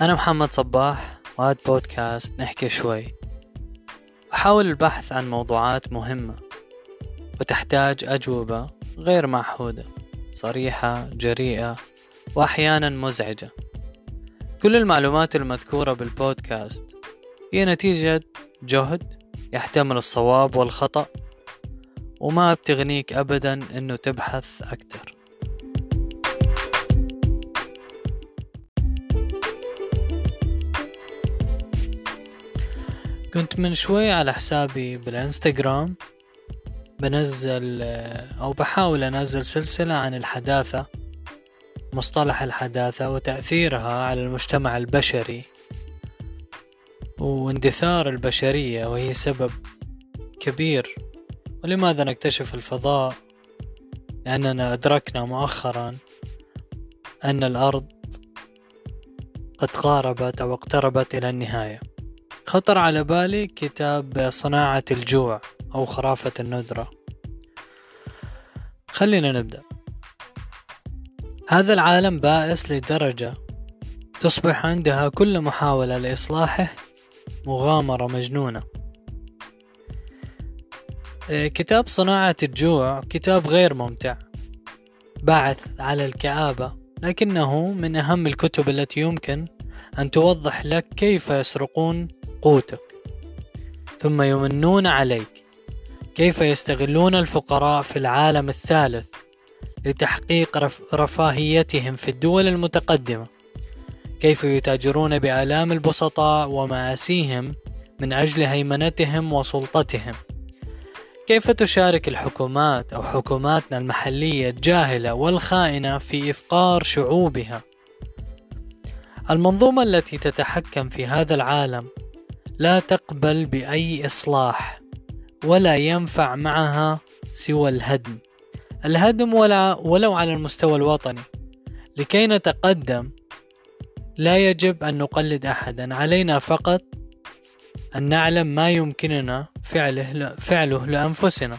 أنا محمد صباح وهذا بودكاست نحكي شوي. أحاول البحث عن موضوعات مهمة وتحتاج أجوبة غير معهودة صريحة جريئة وأحيانا مزعجة. كل المعلومات المذكورة بالبودكاست هي نتيجة جهد يحتمل الصواب والخطأ وما بتغنيك أبدا أنه تبحث أكثر. كنت من شوي على حسابي بالانستغرام بنزل أو بحاول أنزل سلسلة عن الحداثة مصطلح الحداثة وتأثيرها على المجتمع البشري واندثار البشرية وهي سبب كبير. ولماذا نكتشف الفضاء؟ لأننا أدركنا مؤخرا أن الأرض قد قاربت أو اقتربت إلى النهاية. خطر على بالي كتاب صناعة الجوع أو خرافة الندرة. خلينا نبدأ. هذا العالم بائس لدرجة تصبح عندها كل محاولة لإصلاحه مغامرة مجنونة. آه، كتاب صناعة الجوع كتاب غير ممتع. باعث على الكآبة لكنه من أهم الكتب التي يمكن أن توضح لك كيف يسرقون قوتك ثم يمنون عليك. كيف يستغلون الفقراء في العالم الثالث لتحقيق رفاهيتهم في الدول المتقدمة؟ كيف يتاجرون بآلام البسطاء ومآسيهم من أجل هيمنتهم وسلطتهم؟ كيف تشارك الحكومات أو حكوماتنا المحلية الجاهلة والخائنة في إفقار شعوبها؟ المنظومة التي تتحكم في هذا العالم لا تقبل بأي إصلاح ولا ينفع معها سوى الهدم. الهدم ولا ولو على المستوى الوطني. لكي نتقدم لا يجب أن نقلد أحدا. علينا فقط أن نعلم ما يمكننا فعله, فعله لأنفسنا.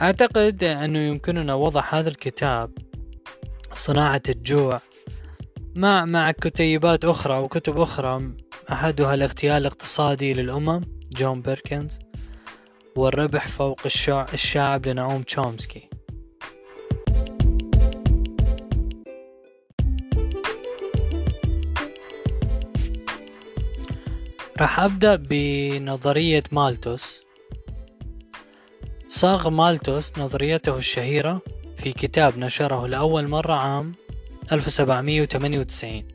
أعتقد أنه يمكننا وضع هذا الكتاب صناعة الجوع مع مع كتيبات أخرى وكتب أخرى أحدها الاغتيال الاقتصادي للأمم جون بيركنز والربح فوق الشعب لنعوم تشومسكي. راح أبدأ بنظرية مالتوس. صاغ مالتوس نظريته الشهيرة في كتاب نشره لأول مرة عام 1798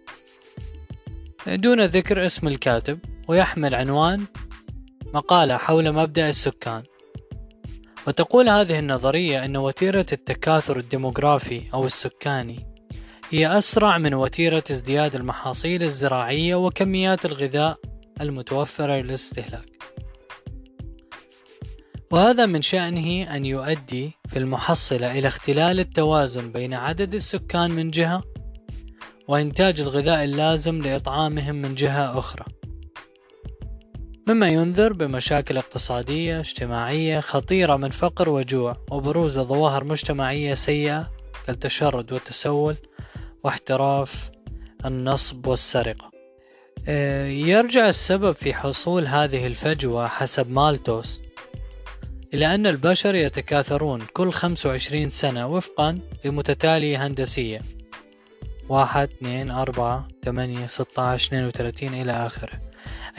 دون ذكر اسم الكاتب ويحمل عنوان مقالة حول مبدأ السكان. وتقول هذه النظرية أن وتيرة التكاثر الديموغرافي أو السكاني هي أسرع من وتيرة ازدياد المحاصيل الزراعية وكميات الغذاء المتوفرة للاستهلاك. وهذا من شأنه أن يؤدي في المحصلة إلى اختلال التوازن بين عدد السكان من جهة وإنتاج الغذاء اللازم لإطعامهم من جهة أخرى. مما ينذر بمشاكل اقتصادية اجتماعية خطيرة من فقر وجوع وبروز ظواهر مجتمعية سيئة كالتشرد والتسول واحتراف النصب والسرقة. آه، يرجع السبب في حصول هذه الفجوة حسب مالتوس إلى أن البشر يتكاثرون كل 25 سنة وفقا لمتتالية هندسية. واحد اثنين أربعة ثمانية ستة عشر اثنين وثلاثين إلى آخره.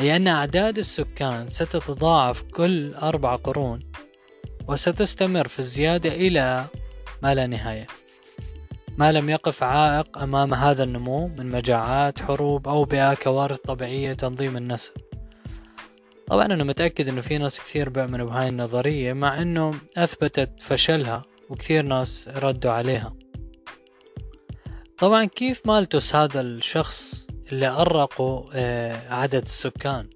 أي أن أعداد السكان ستتضاعف كل أربع قرون وستستمر في الزيادة إلى ما لا نهاية. ما لم يقف عائق أمام هذا النمو من مجاعات حروب أوبئة كوارث طبيعية تنظيم النسل. طبعا أنا متأكد أنه في ناس كثير بيؤمنوا بهاي النظرية مع أنه أثبتت فشلها وكثير ناس ردوا عليها. طبعا كيف مالتوس هذا الشخص اللي أرقوا آه، عدد السكان؟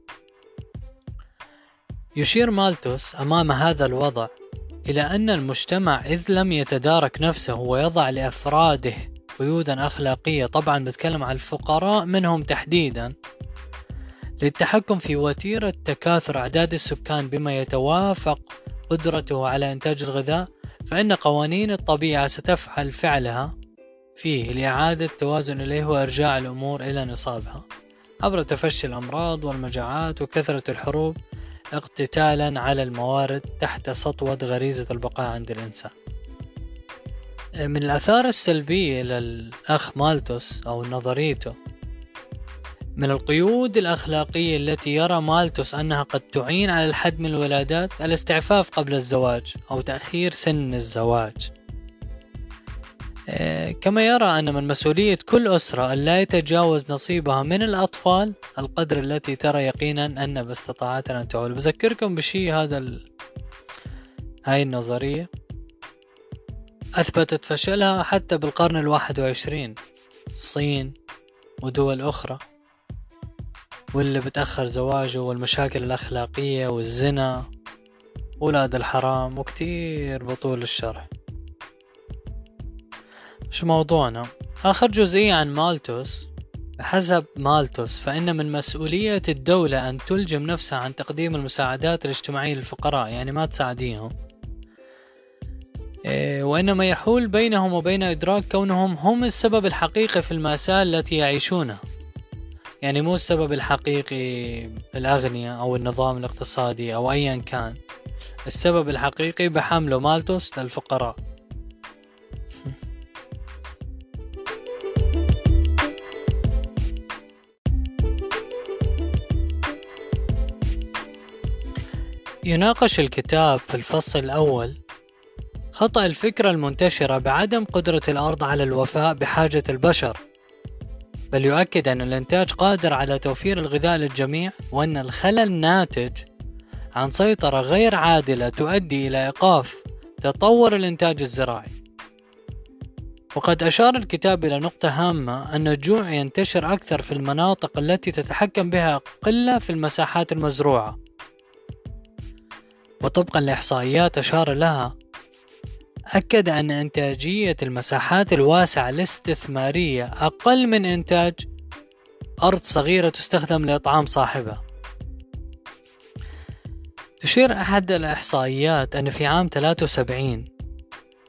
يشير مالتوس أمام هذا الوضع إلى أن المجتمع إذ لم يتدارك نفسه ويضع لأفراده قيودا أخلاقية طبعا بتكلم عن الفقراء منهم تحديدا للتحكم في وتيرة تكاثر أعداد السكان بما يتوافق قدرته على إنتاج الغذاء فإن قوانين الطبيعة ستفعل فعلها. فيه لإعادة التوازن إليه وإرجاع الأمور إلى نصابها. عبر تفشي الأمراض والمجاعات وكثرة الحروب اقتتالا على الموارد تحت سطوة غريزة البقاء عند الإنسان. من الآثار السلبية للأخ مالتوس أو نظريته من القيود الأخلاقية التي يرى مالتوس أنها قد تعين على الحد من الولادات الاستعفاف قبل الزواج أو تأخير سن الزواج. كما يرى أن من مسؤولية كل أسرة أن لا يتجاوز نصيبها من الأطفال القدر التي ترى يقينا أن باستطاعتها أن تعول بذكركم بشيء هذا ال... هاي النظرية. أثبتت فشلها حتى بالقرن الواحد وعشرين. الصين ودول أخرى واللي بتأخر زواجه والمشاكل الأخلاقية والزنا ولاد الحرام وكتير بطول الشرح. مش موضوعنا؟ آخر جزئية عن مالتوس. بحسب مالتوس فإن من مسؤولية الدولة أن تلجم نفسها عن تقديم المساعدات الاجتماعية للفقراء يعني ما تساعديهم. إيه، وإنما يحول بينهم وبين إدراك كونهم هم السبب الحقيقي في المأساة التي يعيشونها. يعني مو السبب الحقيقي الأغنياء أو النظام الاقتصادي أو أيا كان. السبب الحقيقي بحمله مالتوس للفقراء. يناقش الكتاب في الفصل الأول خطأ الفكرة المنتشرة بعدم قدرة الأرض على الوفاء بحاجة البشر بل يؤكد أن الإنتاج قادر على توفير الغذاء للجميع وأن الخلل الناتج عن سيطرة غير عادلة تؤدي إلى إيقاف تطور الإنتاج الزراعي. وقد أشار الكتاب إلى نقطة هامة أن الجوع ينتشر أكثر في المناطق التي تتحكم بها قلة في المساحات المزروعة. وطبقا لإحصائيات أشار لها أكد أن إنتاجية المساحات الواسعة الاستثمارية أقل من إنتاج أرض صغيرة تستخدم لإطعام صاحبها. تشير أحد الإحصائيات أن في عام 73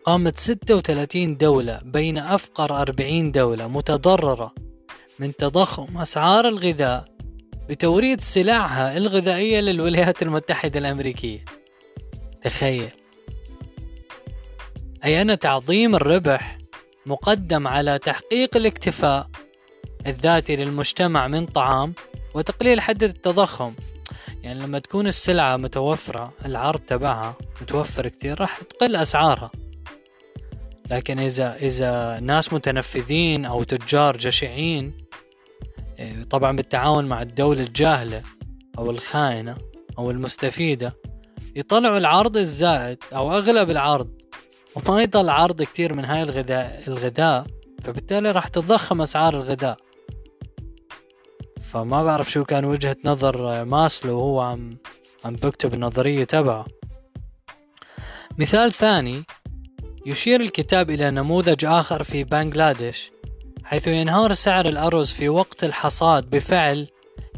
قامت 36 دولة بين أفقر 40 دولة متضررة من تضخم أسعار الغذاء بتوريد سلعها الغذائية للولايات المتحدة الأمريكية. تخيل. أي أن تعظيم الربح مقدم على تحقيق الاكتفاء الذاتي للمجتمع من طعام وتقليل حد التضخم. يعني لما تكون السلعة متوفرة العرض تبعها متوفر كتير راح تقل أسعارها. لكن إذا إذا ناس متنفذين أو تجار جشعين إيه، طبعا بالتعاون مع الدولة الجاهلة أو الخائنة أو المستفيدة يطلعوا العرض الزائد أو أغلب العرض وما يضل عرض كتير من هاي الغذاء الغذاء فبالتالي راح تتضخم أسعار الغذاء. فما بعرف شو كان وجهة نظر ماسلو وهو عم عم بكتب النظرية تبعه. مثال ثاني يشير الكتاب إلى نموذج آخر في بنغلاديش حيث ينهار سعر الأرز في وقت الحصاد بفعل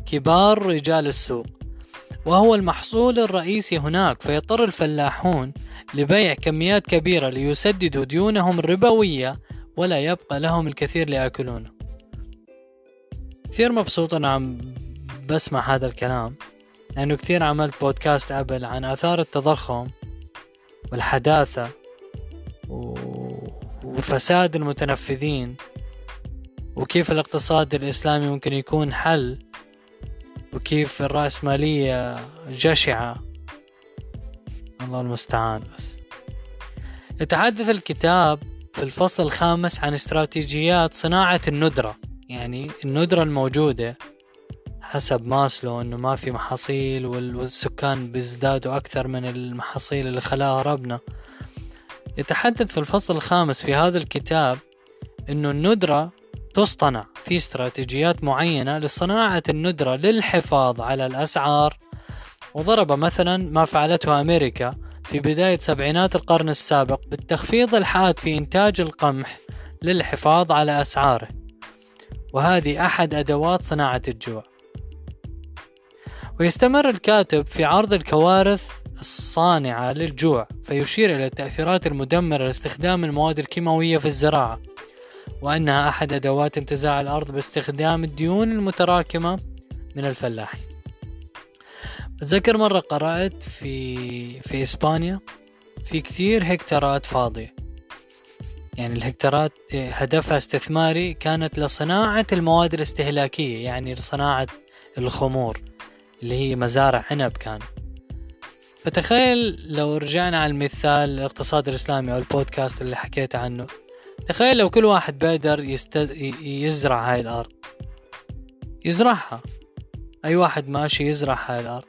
كبار رجال السوق. وهو المحصول الرئيسي هناك فيضطر الفلاحون لبيع كميات كبيرة ليسددوا ديونهم الربوية ولا يبقى لهم الكثير ليأكلونه كثير مبسوط أنا عم بسمع هذا الكلام لأنه كثير عملت بودكاست قبل عن آثار التضخم والحداثة وفساد المتنفذين وكيف الاقتصاد الإسلامي ممكن يكون حل وكيف الرأسمالية جشعة. الله المستعان بس. يتحدث الكتاب في الفصل الخامس عن استراتيجيات صناعة الندرة. يعني الندرة الموجودة حسب ماسلو إنه ما في محاصيل والسكان بيزدادوا أكثر من المحاصيل اللي خلاها ربنا. يتحدث في الفصل الخامس في هذا الكتاب إنه الندرة تصطنع في استراتيجيات معينة لصناعة الندرة للحفاظ على الأسعار. وضرب مثلا ما فعلته أمريكا في بداية سبعينات القرن السابق بالتخفيض الحاد في إنتاج القمح للحفاظ على أسعاره. وهذه أحد أدوات صناعة الجوع. ويستمر الكاتب في عرض الكوارث الصانعة للجوع فيشير إلى التأثيرات المدمرة لاستخدام المواد الكيماوية في الزراعة. وأنها أحد أدوات انتزاع الأرض باستخدام الديون المتراكمة من الفلاحين. أتذكر مرة قرأت في في إسبانيا في كثير هكتارات فاضية. يعني الهكتارات هدفها استثماري كانت لصناعة المواد الاستهلاكية يعني لصناعة الخمور اللي هي مزارع عنب كان. فتخيل لو رجعنا على المثال الاقتصاد الإسلامي أو البودكاست اللي حكيت عنه. تخيل لو كل واحد بيقدر يست... يزرع هاي الأرض. يزرعها. أي واحد ماشي يزرع هاي الأرض.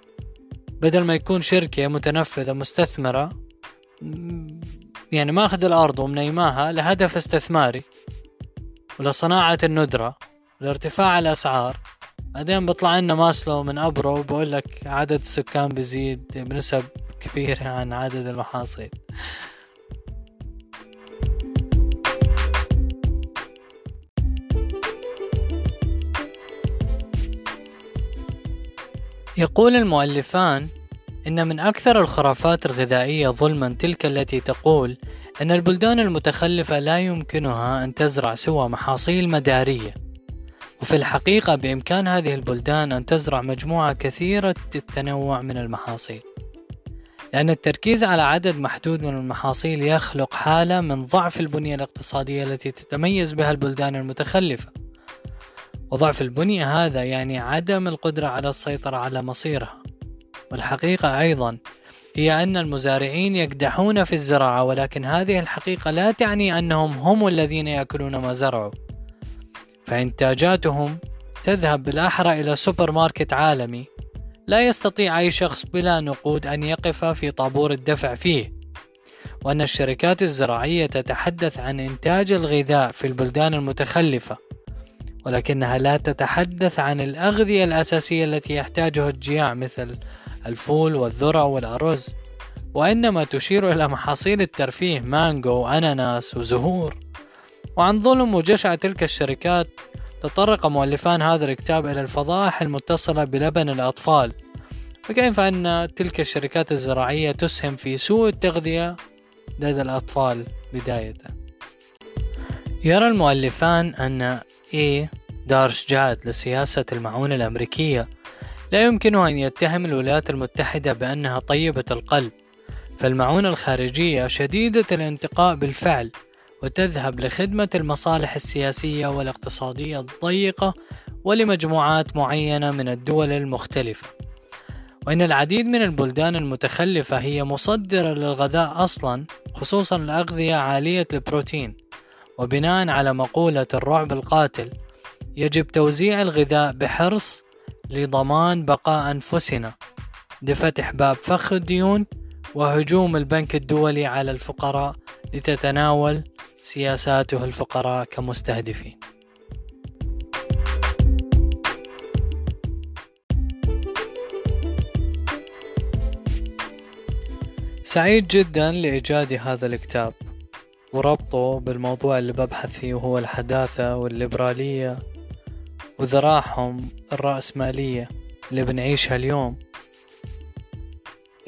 بدل ما يكون شركة متنفذة مستثمرة يعني ماخذ الأرض ومنيماها لهدف استثماري ولصناعة الندرة لارتفاع الأسعار. بعدين بيطلع لنا ماسلو من أبرو وبقول لك عدد السكان بيزيد بنسب كبيرة عن عدد المحاصيل. يقول المؤلفان إن من أكثر الخرافات الغذائية ظلما تلك التي تقول أن البلدان المتخلفة لا يمكنها أن تزرع سوى محاصيل مدارية. وفي الحقيقة بإمكان هذه البلدان أن تزرع مجموعة كثيرة التنوع من المحاصيل. لأن التركيز على عدد محدود من المحاصيل يخلق حالة من ضعف البنية الاقتصادية التي تتميز بها البلدان المتخلفة. وضعف البنية هذا يعني عدم القدرة على السيطرة على مصيرها. والحقيقة أيضا هي أن المزارعين يكدحون في الزراعة ولكن هذه الحقيقة لا تعني أنهم هم الذين يأكلون ما زرعوا. فإنتاجاتهم تذهب بالأحرى إلى سوبر ماركت عالمي لا يستطيع أي شخص بلا نقود أن يقف في طابور الدفع فيه. وأن الشركات الزراعية تتحدث عن إنتاج الغذاء في البلدان المتخلفة ولكنها لا تتحدث عن الأغذية الأساسية التي يحتاجها الجياع مثل الفول والذرة والأرز. وإنما تشير إلى محاصيل الترفيه مانجو وأناناس وزهور. وعن ظلم وجشع تلك الشركات تطرق مؤلفان هذا الكتاب إلى الفضائح المتصلة بلبن الأطفال. وكيف أن تلك الشركات الزراعية تسهم في سوء التغذية لدى الأطفال بداية؟ يرى المؤلفان أن إيه دارش جاد لسياسة المعونة الأمريكية. لا يمكنه أن يتهم الولايات المتحدة بأنها طيبة القلب فالمعونة الخارجية شديدة الانتقاء بالفعل وتذهب لخدمة المصالح السياسية والاقتصادية الضيقة ولمجموعات معينة من الدول المختلفة. وإن العديد من البلدان المتخلفة هي مصدرة للغذاء أصلا خصوصا الأغذية عالية البروتين. وبناء على مقولة الرعب القاتل يجب توزيع الغذاء بحرص لضمان بقاء أنفسنا. لفتح باب فخ الديون وهجوم البنك الدولي على الفقراء لتتناول سياساته الفقراء كمستهدفين. سعيد جدا لإيجاد هذا الكتاب. وربطه بالموضوع اللي ببحث فيه وهو الحداثة والليبرالية وذراعهم الرأسمالية اللي بنعيشها اليوم.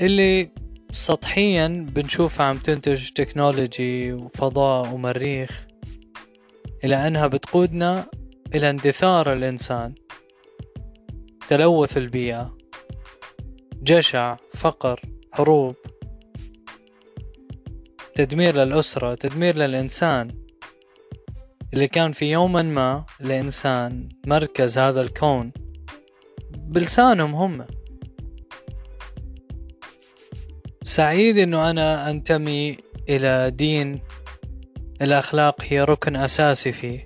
اللي سطحيا بنشوفها عم تنتج تكنولوجي وفضاء ومريخ إلى أنها بتقودنا إلى اندثار الإنسان. تلوث البيئة جشع فقر حروب تدمير للأسرة تدمير للإنسان. اللي كان في يوما ما الإنسان مركز هذا الكون. بلسانهم هم. سعيد إنه أنا أنتمي إلى دين الأخلاق هي ركن أساسي فيه.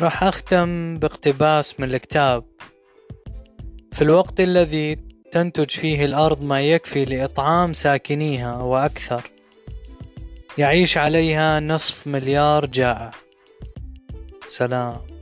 راح أختم باقتباس من الكتاب. في الوقت الذي تنتج فيه الأرض ما يكفي لإطعام ساكنيها وأكثر يعيش عليها نصف مليار جائع. سلام.